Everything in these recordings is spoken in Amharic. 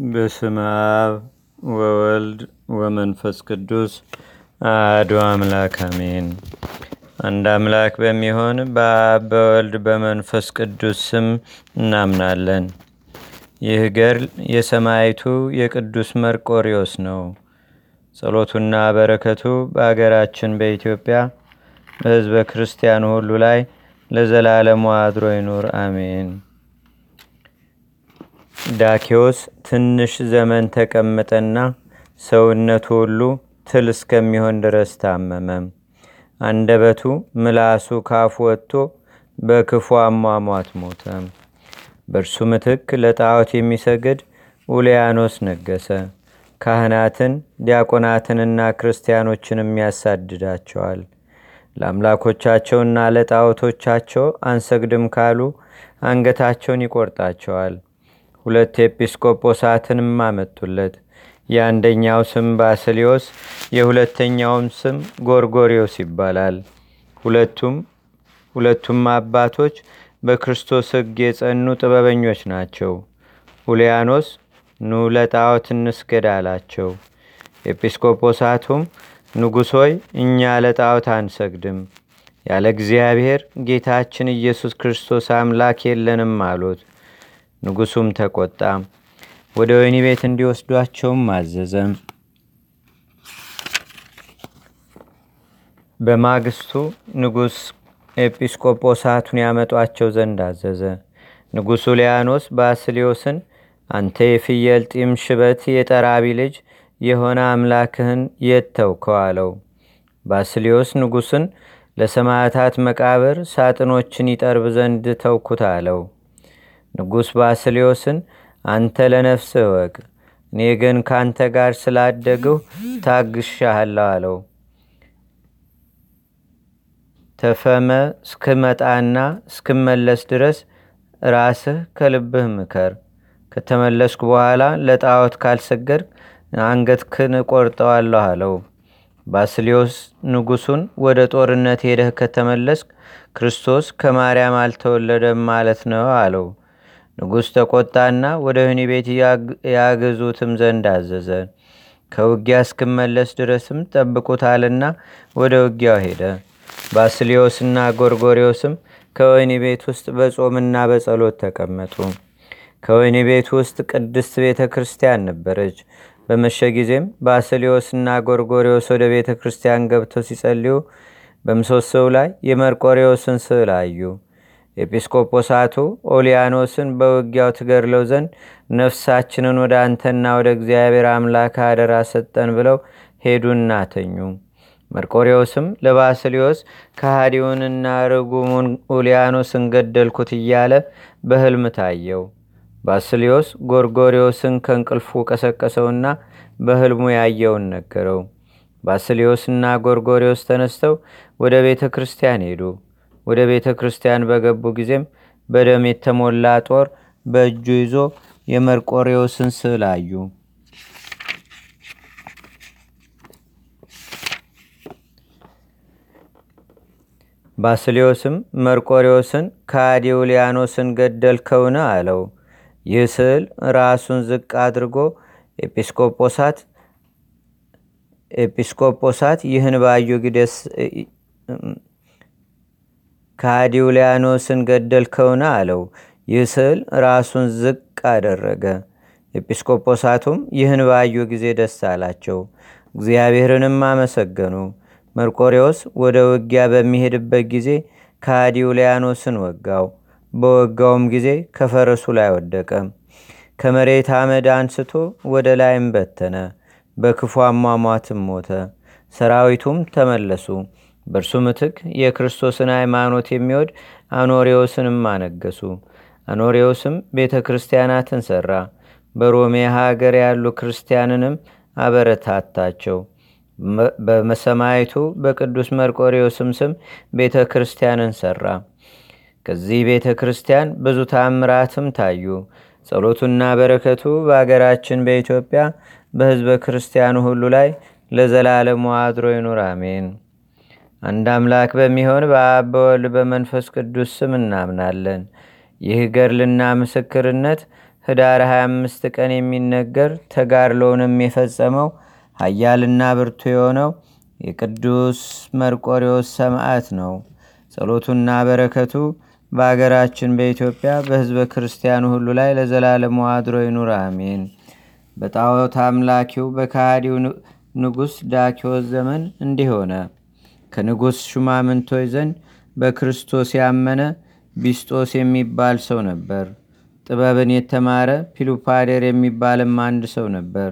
በስመ አብ ወወልድ ወመንፈስ ቅዱስ አሐዱ አምላክ አሜን። አንድ አምላክ በሚሆን በአብ በወልድ በመንፈስ ቅዱስ ስም እናምናለን። ይህ ገድል የሰማይቱ የቅዱስ መርቆሪዎስ ነው። ጸሎቱና በረከቱ በአገራችን በኢትዮጵያ በሕዝበ ክርስቲያኑ ሁሉ ላይ ለዘላለሙ አድሮ ይኑር፣ አሜን። ዳኬዎስ ትንሽ ዘመን ተቀመጠና ሰውነቱ ሁሉ ትል እስከሚሆን ድረስ ታመመ። አንደበቱ ምላሱ ካፉ ወጥቶ በክፉ አሟሟት ሞተ። በእርሱ ምትክ ለጣዖት የሚሰግድ ኡልያኖስ ነገሰ። ካህናትን ዲያቆናትንና ክርስቲያኖችንም ያሳድዳቸዋል። ለአምላኮቻቸውና ለጣዖቶቻቸው አንሰግድም ካሉ አንገታቸውን ይቆርጣቸዋል። ሁለት ኤጲስቆጶሳትንም አመጡለት። የአንደኛው ስም ባስሊዮስ የሁለተኛውም ስም ጎርጎሪዮስ ይባላል። ሁለቱም ሁለቱም አባቶች በክርስቶስ ሕግ የጸኑ ጥበበኞች ናቸው። ሁሊያኖስ ኑ ለጣዖት እንስገድ አላቸው። ኤጲስቆጶሳቱም ንጉሥ ሆይ እኛ ለጣዖት አንሰግድም፣ ያለ እግዚአብሔር ጌታችን ኢየሱስ ክርስቶስ አምላክ የለንም አሉት። ንጉሱም ተቆጣ። ወደ ወይኒ ቤት እንዲወስዷቸውም አዘዘ። በማግስቱ ንጉሥ ኤጲስቆጶሳቱን ያመጧቸው ዘንድ አዘዘ። ንጉሡ ሊያኖስ ባስሊዮስን አንተ የፍየል ጢም ሽበት የጠራቢ ልጅ የሆነ አምላክህን የት ተውከው አለው። ባስሊዮስ ንጉሥን ለሰማዕታት መቃብር ሳጥኖችን ይጠርብ ዘንድ ተውኩት አለው። ንጉሥ ባስሊዮስን አንተ ለነፍስ እወቅ፣ እኔ ግን ካንተ ጋር ስላደግሁ ታግሻሃለሁ አለው። ተፈመ እስክመጣና እስክመለስ ድረስ ራስህ ከልብህ ምከር። ከተመለስኩ በኋላ ለጣዖት ካልሰገድ አንገትክን እቆርጠዋለሁ አለው። ባስሊዮስ ንጉሱን ወደ ጦርነት ሄደህ ከተመለስክ ክርስቶስ ከማርያም አልተወለደም ማለት ነው አለው። ንጉሥ ተቆጣና ወደ ወህኒ ቤት ያገዙትም ዘንድ አዘዘ። ከውጊያ እስክመለስ ድረስም ጠብቁታልና ወደ ውጊያው ሄደ። ባስሊዮስና ጎርጎሪዮስም ከወህኒ ቤት ውስጥ በጾምና በጸሎት ተቀመጡ። ከወህኒ ቤት ውስጥ ቅድስት ቤተ ክርስቲያን ነበረች። በመሸ ጊዜም ባስሊዮስና ጎርጎሪዮስ ወደ ቤተ ክርስቲያን ገብተው ሲጸልዩ በምሰሶው ላይ የመርቆሪዎስን ስዕል አዩ። ኤጲስቆጶሳቱ ኦሊያኖስን በውጊያው ትገድለው ዘንድ ነፍሳችንን ወደ አንተና ወደ እግዚአብሔር አምላክ አደራ ሰጠን ብለው ሄዱና ተኙ። መርቆሪዎስም ለባስሊዮስ ከሃዲውንና ርጉሙን ኡሊያኖስን ገደልኩት እያለ በህልም ታየው። ባስሊዮስ ጎርጎሪዎስን ከእንቅልፉ ቀሰቀሰውና በህልሙ ያየውን ነገረው። ባስሊዮስና ጎርጎሪዎስ ተነስተው ወደ ቤተ ክርስቲያን ሄዱ። ወደ ቤተ ክርስቲያን በገቡ ጊዜም በደም የተሞላ ጦር በእጁ ይዞ የመርቆሬዎስን ስዕል አዩ። ባስሊዮስም መርቆሬዎስን ከአዲውሊያኖስን ገደልከውን አለው። ይህ ስዕል ራሱን ዝቅ አድርጎ ኤጲስቆጶሳት ኤጲስቆጶሳት ይህን ባዩ ጊደስ ከአዲውሊያኖስን ገደልከውን አለው። ይህ ስዕል ራሱን ዝቅ አደረገ። ኤጲስቆጶሳቱም ይህን ባዩ ጊዜ ደስ አላቸው፣ እግዚአብሔርንም አመሰገኑ። መርቆሬዎስ ወደ ውጊያ በሚሄድበት ጊዜ ከአዲውሊያኖስን ወጋው። በወጋውም ጊዜ ከፈረሱ ላይ ወደቀ። ከመሬት አመድ አንስቶ ወደ ላይም በተነ። በክፉ አሟሟትም ሞተ። ሰራዊቱም ተመለሱ። በእርሱ ምትክ የክርስቶስን ሃይማኖት የሚወድ አኖሬዎስንም አነገሱ። አኖሬዎስም ቤተ ክርስቲያናትን ሠራ። በሮሜ ሀገር ያሉ ክርስቲያንንም አበረታታቸው። በመሰማይቱ በቅዱስ መርቆሬዎስም ስም ቤተ ክርስቲያንን ሠራ። ከዚህ ቤተ ክርስቲያን ብዙ ታምራትም ታዩ። ጸሎቱና በረከቱ በአገራችን በኢትዮጵያ በሕዝበ ክርስቲያኑ ሁሉ ላይ ለዘላለሙ አድሮ ይኑር፣ አሜን። አንድ አምላክ በሚሆን በአብ በወልድ በመንፈስ ቅዱስ ስም እናምናለን። ይህ ገድልና ምስክርነት ህዳር 25 ቀን የሚነገር ተጋድሎውንም የፈጸመው ኃያልና ብርቱ የሆነው የቅዱስ መርቆሪዎስ ሰማዕት ነው። ጸሎቱና በረከቱ በአገራችን በኢትዮጵያ በህዝበ ክርስቲያኑ ሁሉ ላይ ለዘላለሙ አድሮ ይኑር፣ አሜን። በጣዖት አምላኪው በካሃዲው ንጉሥ ዳኪዎስ ዘመን እንዲህ ሆነ። ከንጉሥ ሹማምንቶች ዘንድ በክርስቶስ ያመነ ቢስጦስ የሚባል ሰው ነበር። ጥበብን የተማረ ፒሉፓዴር የሚባልም አንድ ሰው ነበር።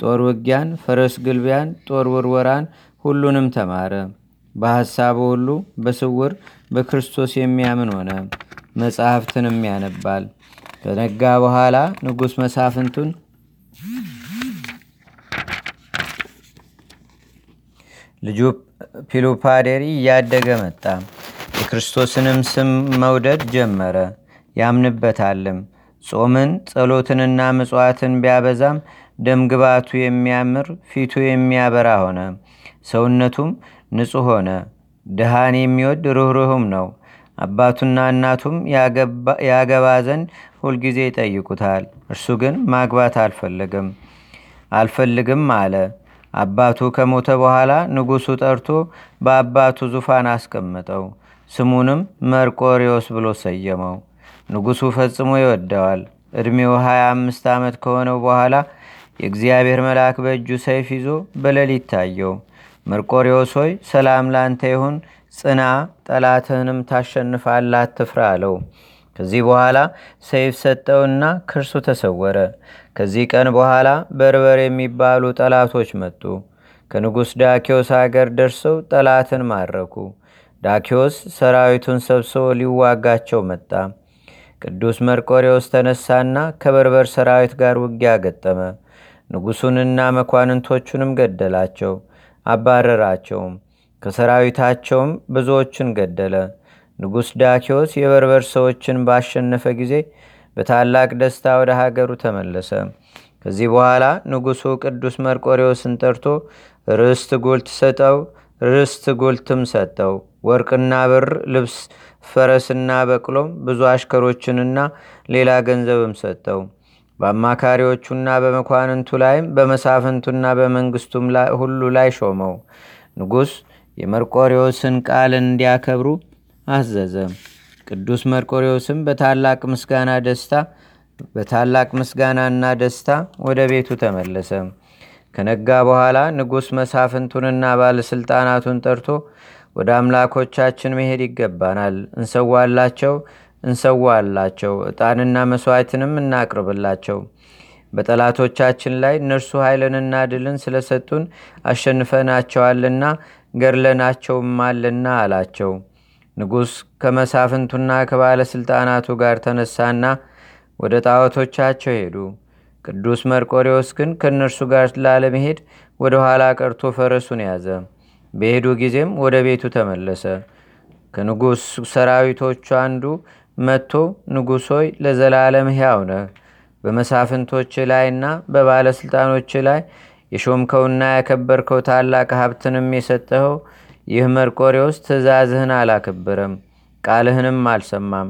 ጦር ውጊያን፣ ፈረስ ግልቢያን፣ ጦር ውርወራን ሁሉንም ተማረ። በሐሳቡ ሁሉ በስውር በክርስቶስ የሚያምን ሆነ። መጽሐፍትንም ያነባል። ከነጋ በኋላ ንጉሥ መሳፍንቱን ልጁ ፒሉፓዴሪ እያደገ መጣ። የክርስቶስንም ስም መውደድ ጀመረ፣ ያምንበታልም። ጾምን ጸሎትንና ምጽዋትን ቢያበዛም ደምግባቱ የሚያምር ፊቱ የሚያበራ ሆነ። ሰውነቱም ንጹሕ ሆነ። ድሃን የሚወድ ርኅሩህም ነው። አባቱና እናቱም ያገባ ዘንድ ሁልጊዜ ይጠይቁታል። እርሱ ግን ማግባት አልፈለግም አልፈልግም አለ። አባቱ ከሞተ በኋላ ንጉሡ ጠርቶ በአባቱ ዙፋን አስቀመጠው። ስሙንም መርቆሪዎስ ብሎ ሰየመው። ንጉሡ ፈጽሞ ይወደዋል። ዕድሜው 25 ዓመት ከሆነው በኋላ የእግዚአብሔር መልአክ በእጁ ሰይፍ ይዞ በሌሊት ታየው። መርቆሪዎስ ሆይ ሰላም ላንተ ይሁን፣ ጽና፣ ጠላትህንም ታሸንፋለህ፣ አትፍራ አለው። ከዚህ በኋላ ሰይፍ ሰጠውና ከእርሱ ተሰወረ። ከዚህ ቀን በኋላ በርበር የሚባሉ ጠላቶች መጡ። ከንጉሥ ዳኪዎስ አገር ደርሰው ጠላትን ማረኩ። ዳኪዎስ ሰራዊቱን ሰብስቦ ሊዋጋቸው መጣ። ቅዱስ መርቆሬዎስ ተነሳና ከበርበር ሰራዊት ጋር ውጊያ ገጠመ። ንጉሡንና መኳንንቶቹንም ገደላቸው፣ አባረራቸውም። ከሰራዊታቸውም ብዙዎችን ገደለ። ንጉሥ ዳኪዎስ የበርበር ሰዎችን ባሸነፈ ጊዜ በታላቅ ደስታ ወደ ሀገሩ ተመለሰ። ከዚህ በኋላ ንጉሡ ቅዱስ መርቆሬዎስን ጠርቶ ርስት ጉልት ሰጠው ርስት ጉልትም ሰጠው። ወርቅና ብር፣ ልብስ፣ ፈረስና በቅሎም ብዙ አሽከሮችንና ሌላ ገንዘብም ሰጠው። በአማካሪዎቹና በመኳንንቱ ላይም በመሳፍንቱና በመንግስቱም ሁሉ ላይ ሾመው። ንጉሥ የመርቆሬዎስን ቃል እንዲያከብሩ አዘዘ። ቅዱስ መርቆሬዎስም በታላቅ ምስጋና ደስታ በታላቅ ምስጋናና ደስታ ወደ ቤቱ ተመለሰ። ከነጋ በኋላ ንጉሥ መሳፍንቱንና ባለሥልጣናቱን ጠርቶ ወደ አምላኮቻችን መሄድ ይገባናል፣ እንሰዋላቸው እንሰዋላቸው፣ ዕጣንና መሥዋዕትንም እናቅርብላቸው። በጠላቶቻችን ላይ እነርሱ ኃይልንና ድልን ስለሰጡን አሸንፈናቸዋልና ገድለናቸውማልና አላቸው። ንጉሥ ከመሳፍንቱና ከባለሥልጣናቱ ጋር ተነሳና ወደ ጣዖቶቻቸው ሄዱ። ቅዱስ መርቆሬዎስ ግን ከእነርሱ ጋር ላለመሄድ ወደ ኋላ ቀርቶ ፈረሱን ያዘ። በሄዱ ጊዜም ወደ ቤቱ ተመለሰ። ከንጉሥ ሰራዊቶቹ አንዱ መጥቶ ንጉሥ ሆይ ለዘላለም ሕያው ነህ፣ በመሳፍንቶች ላይና በባለሥልጣኖች ላይ የሾምከውና ያከበርከው ታላቅ ሀብትንም የሰጠኸው ይህ መርቆሬዎስ ትእዛዝህን አላከበረም፣ ቃልህንም አልሰማም፣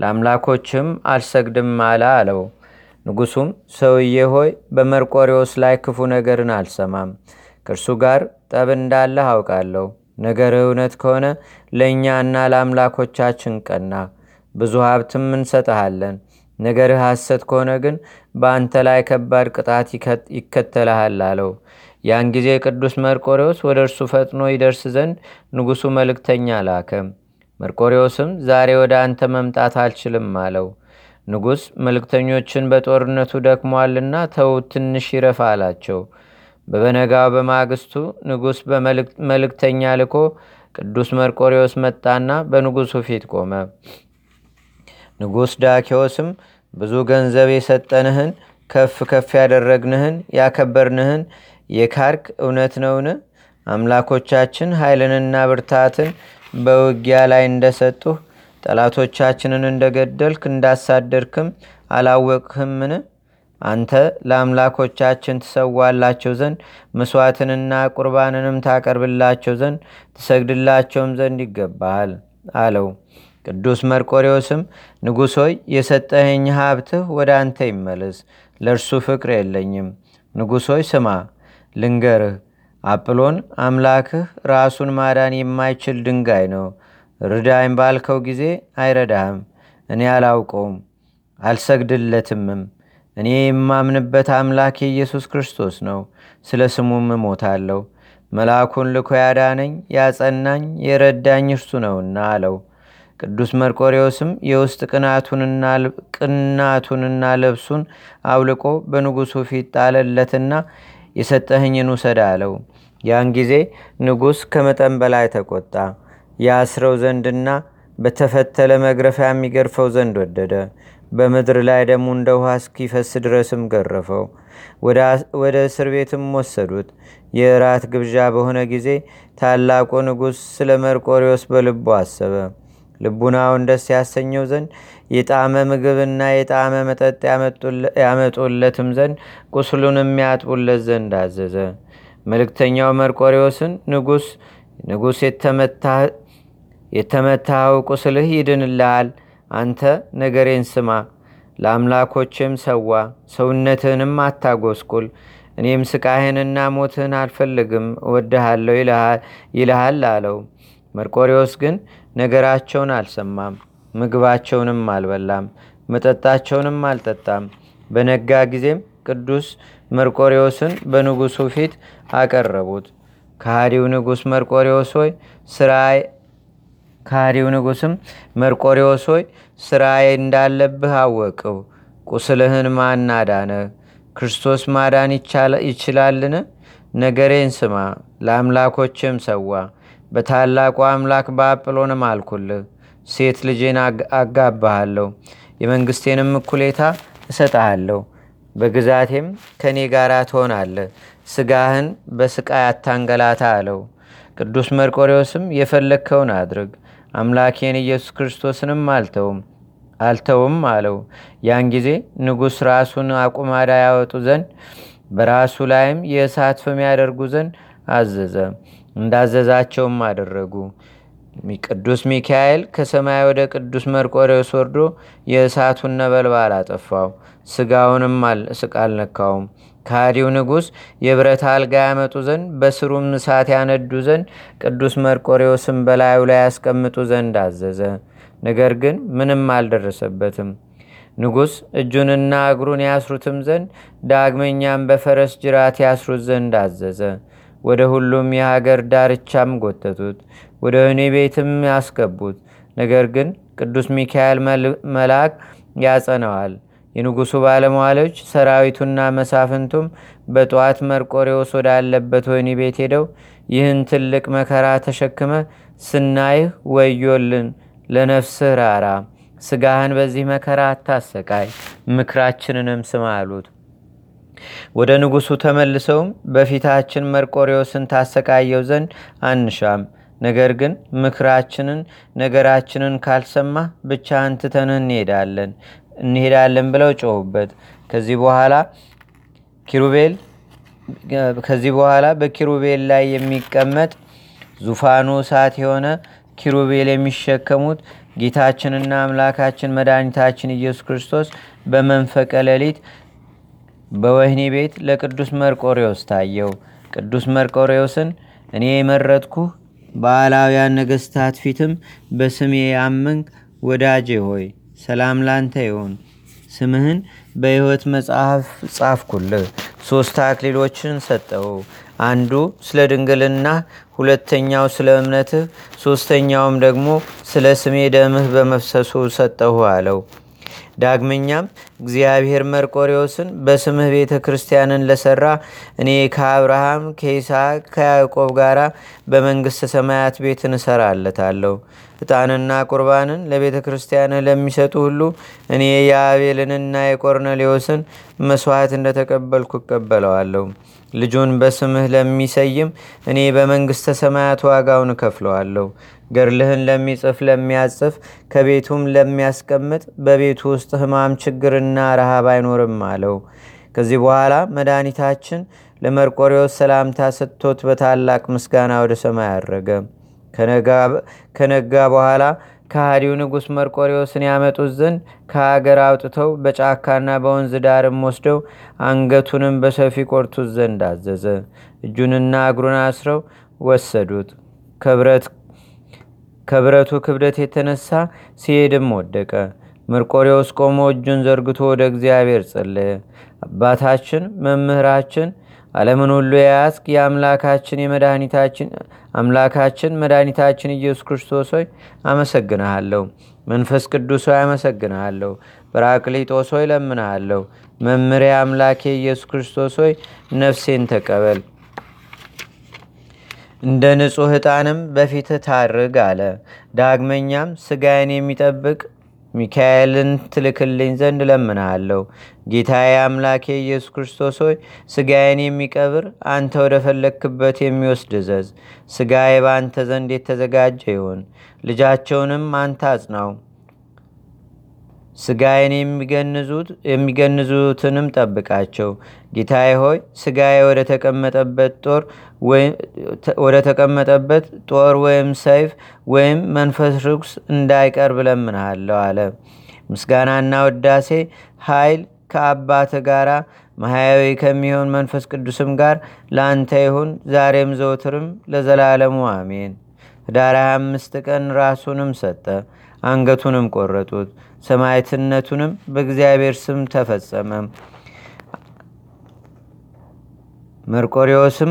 ለአምላኮችም አልሰግድም አለ አለው። ንጉሱም ሰውዬ ሆይ በመርቆሬዎስ ላይ ክፉ ነገርን አልሰማም፣ ከእርሱ ጋር ጠብ እንዳለህ አውቃለሁ። ነገር እውነት ከሆነ ለእኛና ለአምላኮቻችን ቀና፣ ብዙ ሀብትም እንሰጠሃለን። ነገርህ ሐሰት ከሆነ ግን በአንተ ላይ ከባድ ቅጣት ይከተልሃል አለው። ያን ጊዜ ቅዱስ መርቆሬዎስ ወደ እርሱ ፈጥኖ ይደርስ ዘንድ ንጉሡ መልእክተኛ ላከ። መርቆሬዎስም ዛሬ ወደ አንተ መምጣት አልችልም አለው። ንጉሥ መልእክተኞችን በጦርነቱ ደክሟልና ተው ትንሽ ይረፍ አላቸው። በበነጋው በማግስቱ ንጉሥ በመልእክተኛ ልኮ ቅዱስ መርቆሬዎስ መጣና በንጉሡ ፊት ቆመ። ንጉሥ ዳኪዎስም ብዙ ገንዘብ የሰጠንህን ከፍ ከፍ ያደረግንህን ያከበርንህን የካርክ እውነት ነውን? አምላኮቻችን ኃይልንና ብርታትን በውጊያ ላይ እንደሰጡህ ጠላቶቻችንን እንደገደልክ እንዳሳደርክም አላወቅህምን? አንተ ለአምላኮቻችን ትሰዋላቸው ዘንድ መስዋዕትንና ቁርባንንም ታቀርብላቸው ዘንድ ትሰግድላቸውም ዘንድ ይገባሃል አለው። ቅዱስ መርቆሬዎስም ንጉሥ ሆይ የሰጠኸኝ ሀብትህ ወደ አንተ ይመለስ፣ ለእርሱ ፍቅር የለኝም። ንጉሥ ሆይ ስማ ልንገርህ፣ አጵሎን አምላክህ ራሱን ማዳን የማይችል ድንጋይ ነው። ርዳይም ባልከው ጊዜ አይረዳህም። እኔ አላውቀውም አልሰግድለትምም። እኔ የማምንበት አምላክ የኢየሱስ ክርስቶስ ነው። ስለ ስሙም እሞታለሁ። መልአኩን ልኮ ያዳነኝ ያጸናኝ የረዳኝ እርሱ ነውና አለው። ቅዱስ መርቆሬዎስም የውስጥ ቅናቱንና ልብሱን አውልቆ በንጉሱ ፊት ጣለለትና የሰጠህኝን ውሰድ አለው። ያን ጊዜ ንጉሥ ከመጠን በላይ ተቆጣ። የአስረው ዘንድና በተፈተለ መግረፊያ የሚገርፈው ዘንድ ወደደ። በምድር ላይ ደሙ እንደ ውሃ እስኪፈስ ድረስም ገረፈው። ወደ እስር ቤትም ወሰዱት። የእራት ግብዣ በሆነ ጊዜ ታላቁ ንጉሥ ስለ መርቆሪዎስ በልቡ አሰበ። ልቡናውን ደስ ያሰኘው ዘንድ የጣመ ምግብና የጣመ መጠጥ ያመጡለትም ዘንድ ቁስሉን የሚያጥቡለት ዘንድ አዘዘ። መልእክተኛው መርቆሪዎስን ንጉሥ ንጉሥ የተመታኸው ቁስልህ ይድንልሃል። አንተ ነገሬን ስማ፣ ለአምላኮችም ሰዋ፣ ሰውነትህንም አታጎስቁል። እኔም ስቃህንና ሞትህን አልፈልግም እወድሃለሁ ይልሃል አለው። መርቆሪዎስ ግን ነገራቸውን አልሰማም፣ ምግባቸውንም አልበላም፣ መጠጣቸውንም አልጠጣም። በነጋ ጊዜም ቅዱስ መርቆሪዎስን በንጉሱ ፊት አቀረቡት። ከሃዲው ንጉሥ መርቆሪዎስ ሆይ ስራይ ከሃዲው ንጉሥም መርቆሪዎስ ሆይ ስራዬ እንዳለብህ አወቅው። ቁስልህን ማን? ክርስቶስ ማዳን ይችላልን? ነገሬን ስማ፣ ለአምላኮችም ሰዋ። በታላቁ አምላክ በአጵሎንም አልኩልህ። ሴት ልጄን አጋባሃለሁ፣ የመንግስቴንም እኩሌታ እሰጠሃለሁ። በግዛቴም ከእኔ ጋር ትሆናለህ። ስጋህን በስቃይ አታንገላታ አለው። ቅዱስ መርቆሬዎስም የፈለግከውን አድርግ፣ አምላኬን ኢየሱስ ክርስቶስንም አልተውም አልተውም አለው። ያን ጊዜ ንጉሥ ራሱን አቁማዳ ያወጡ ዘንድ በራሱ ላይም የእሳት ፍም ያደርጉ ዘንድ አዘዘ። እንዳዘዛቸውም አደረጉ። ቅዱስ ሚካኤል ከሰማይ ወደ ቅዱስ መርቆሬዎስ ወርዶ የእሳቱን ነበልባል አጠፋው። ስጋውንም አልነካውም። ከሃዲው ንጉሥ የብረት አልጋ ያመጡ ዘንድ በስሩም እሳት ያነዱ ዘንድ ቅዱስ መርቆሬዎስም በላዩ ላይ ያስቀምጡ ዘንድ አዘዘ። ነገር ግን ምንም አልደረሰበትም። ንጉሥ እጁንና እግሩን ያስሩትም ዘንድ ዳግመኛም በፈረስ ጅራት ያስሩት ዘንድ አዘዘ። ወደ ሁሉም የሀገር ዳርቻም ጎተቱት፣ ወደ እኔ ቤትም ያስገቡት። ነገር ግን ቅዱስ ሚካኤል መልአክ ያጸነዋል። የንጉሡ ባለመዋሎች ሰራዊቱና መሳፍንቱም በጠዋት መርቆሬዎስ ወዳለበት ወህኒ ቤት ሄደው ይህን ትልቅ መከራ ተሸክመ ስናይህ ወዮልን፣ ለነፍስህ ራራ፣ ስጋህን በዚህ መከራ አታሰቃይ፣ ምክራችንንም ስማ አሉት። ወደ ንጉሡ ተመልሰውም በፊታችን መርቆሬዎስን ታሰቃየው ዘንድ አንሻም፣ ነገር ግን ምክራችንን ነገራችንን ካልሰማ ብቻህን ትተንህ እንሄዳለን እንሄዳለን ብለው ጮሁበት። ከዚህ በኋላ ኪሩቤል ከዚህ በኋላ በኪሩቤል ላይ የሚቀመጥ ዙፋኑ እሳት የሆነ ኪሩቤል የሚሸከሙት ጌታችንና አምላካችን መድኃኒታችን ኢየሱስ ክርስቶስ በመንፈቀ ሌሊት በወህኒ ቤት ለቅዱስ መርቆሬዎስ ታየው። ቅዱስ መርቆሬዎስን እኔ የመረጥኩህ በዓላውያን ነገሥታት ፊትም በስሜ ያመንክ ወዳጄ ሆይ ሰላም ላንተ ይሁን። ስምህን በሕይወት መጽሐፍ ጻፍኩልህ። ሦስት አክሊሎችን ሰጠው። አንዱ ስለ ድንግልና፣ ሁለተኛው ስለ እምነትህ፣ ሦስተኛውም ደግሞ ስለ ስሜ ደምህ በመፍሰሱ ሰጠሁ አለው። ዳግመኛም እግዚአብሔር መርቆሬዎስን በስምህ ቤተ ክርስቲያንን ለሠራ እኔ ከአብርሃም ከይስሐቅ ከያዕቆብ ጋር በመንግሥተ ሰማያት ቤትን እሰራለታለሁ። ዕጣንና ቁርባንን ለቤተ ክርስቲያንህ ለሚሰጡ ሁሉ እኔ የአቤልንና የቆርኔሌዎስን መሥዋዕት እንደተቀበልኩ እቀበለዋለሁ። ልጁን በስምህ ለሚሰይም እኔ በመንግሥተ ሰማያት ዋጋውን እከፍለዋለሁ። ገርልህን ለሚጽፍ ለሚያጽፍ ከቤቱም ለሚያስቀምጥ በቤቱ ውስጥ ሕማም ችግርና ረሃብ አይኖርም አለው። ከዚህ በኋላ መድኃኒታችን ለመርቆሬዎስ ሰላምታ ሰጥቶት በታላቅ ምስጋና ወደ ሰማይ አረገ። ከነጋ በኋላ ከሃዲው ንጉሥ መርቆሪዎስን ያመጡት ዘንድ ከሀገር አውጥተው በጫካና በወንዝ ዳርም ወስደው አንገቱንም በሰፊ ቆርቱት ዘንድ አዘዘ። እጁንና እግሩን አስረው ወሰዱት። ከብረቱ ክብደት የተነሳ ሲሄድም ወደቀ። መርቆሬዎስ ቆሞ እጁን ዘርግቶ ወደ እግዚአብሔር ጸለየ። አባታችን መምህራችን ዓለምን ሁሉ የያዝክ የአምላካችን የመድኃኒታችን አምላካችን መድኃኒታችን ኢየሱስ ክርስቶስ ሆይ አመሰግንሃለሁ። መንፈስ ቅዱስ ሆይ አመሰግንሃለሁ። በራቅሊጦስ ሆይ ለምንሃለሁ። መምሪያ አምላኬ ኢየሱስ ክርስቶስ ሆይ ነፍሴን ተቀበል። እንደ ንጹሕ ዕጣንም በፊትህ ታርግ አለ። ዳግመኛም ስጋዬን የሚጠብቅ ሚካኤልን ትልክልኝ ዘንድ እለምንሃለሁ። ጌታዬ አምላኬ ኢየሱስ ክርስቶስ ሆይ ስጋዬን የሚቀብር አንተ ወደ ፈለግክበት የሚወስድ እዘዝ። ስጋዬ በአንተ ዘንድ የተዘጋጀ ይሁን። ልጃቸውንም አንተ አጽናው። ስጋዬን የሚገንዙትንም ጠብቃቸው። ጌታዬ ሆይ ስጋዬ ወደ ተቀመጠበት ጦር ወይም ሰይፍ ወይም መንፈስ ርኩስ እንዳይቀርብ እለምንሃለሁ አለ። ምስጋናና ወዳሴ ኃይል ከአባት ጋራ ማህያዊ ከሚሆን መንፈስ ቅዱስም ጋር ለአንተ ይሁን ዛሬም ዘውትርም ለዘላለሙ አሜን። ህዳር 25 ቀን ራሱንም ሰጠ፣ አንገቱንም ቆረጡት። ሰማዕትነቱንም በእግዚአብሔር ስም ተፈጸመ። መርቆሪዎስም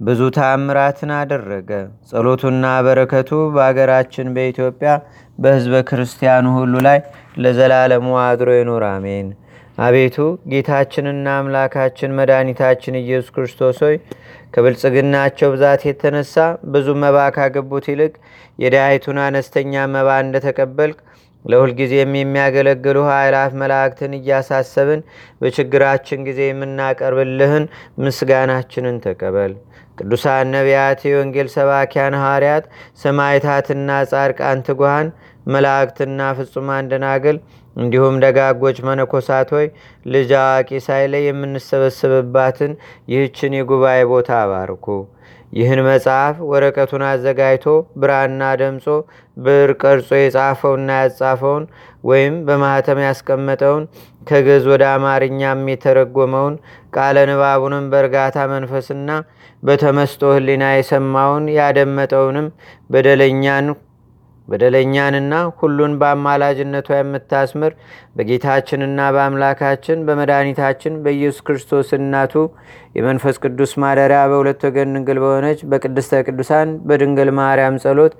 ብዙ ታምራትን አደረገ። ጸሎቱና በረከቱ በአገራችን በኢትዮጵያ በህዝበ ክርስቲያኑ ሁሉ ላይ ለዘላለሙ አድሮ ይኑር፣ አሜን። አቤቱ ጌታችንና አምላካችን መድኃኒታችን ኢየሱስ ክርስቶስ ሆይ ከብልጽግናቸው ብዛት የተነሳ ብዙ መባ ካገቡት ይልቅ የዳይቱን አነስተኛ መባ እንደተቀበልክ ለሁልጊዜም የሚያገለግሉ ኃይላት መላእክትን እያሳሰብን በችግራችን ጊዜ የምናቀርብልህን ምስጋናችንን ተቀበል። ቅዱሳን ነቢያት፣ የወንጌል ሰባኪያን ሐዋርያት፣ ሰማይታትና ጻድቃን፣ ትጉሃን መላእክትና ፍጹማን ደናግል እንዲሁም ደጋጎች መነኮሳት ሆይ ልጅ አዋቂ ሳይለይ የምንሰበሰብባትን ይህችን የጉባኤ ቦታ አባርኩ። ይህን መጽሐፍ ወረቀቱን አዘጋጅቶ ብራና ደምጾ ብር ቀርጾ የጻፈውና ያጻፈውን ወይም በማህተም ያስቀመጠውን ከግዕዝ ወደ አማርኛም የተረጎመውን ቃለ ንባቡንም በእርጋታ መንፈስና በተመስጦ ህሊና የሰማውን ያደመጠውንም በደለኛን በደለኛንና ሁሉን በአማላጅነቷ የምታስምር በጌታችንና በአምላካችን በመድኃኒታችን በኢየሱስ ክርስቶስ እናቱ የመንፈስ ቅዱስ ማደሪያ በሁለት ወገን ድንግል በሆነች በቅድስተ ቅዱሳን በድንግል ማርያም ጸሎት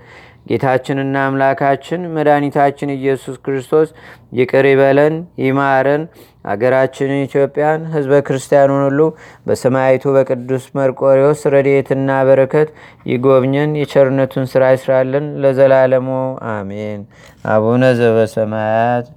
ጌታችንና አምላካችን መድኃኒታችን ኢየሱስ ክርስቶስ ይቅር ይበለን ይማረን። አገራችንን ኢትዮጵያን፣ ህዝበ ክርስቲያኑን ሁሉ በሰማይቱ በቅዱስ መርቆሪዎስ ረድኤትና በረከት ይጎብኘን። የቸርነቱን ስራ ይስራለን ለዘላለሙ አሜን። አቡነ ዘበሰማያት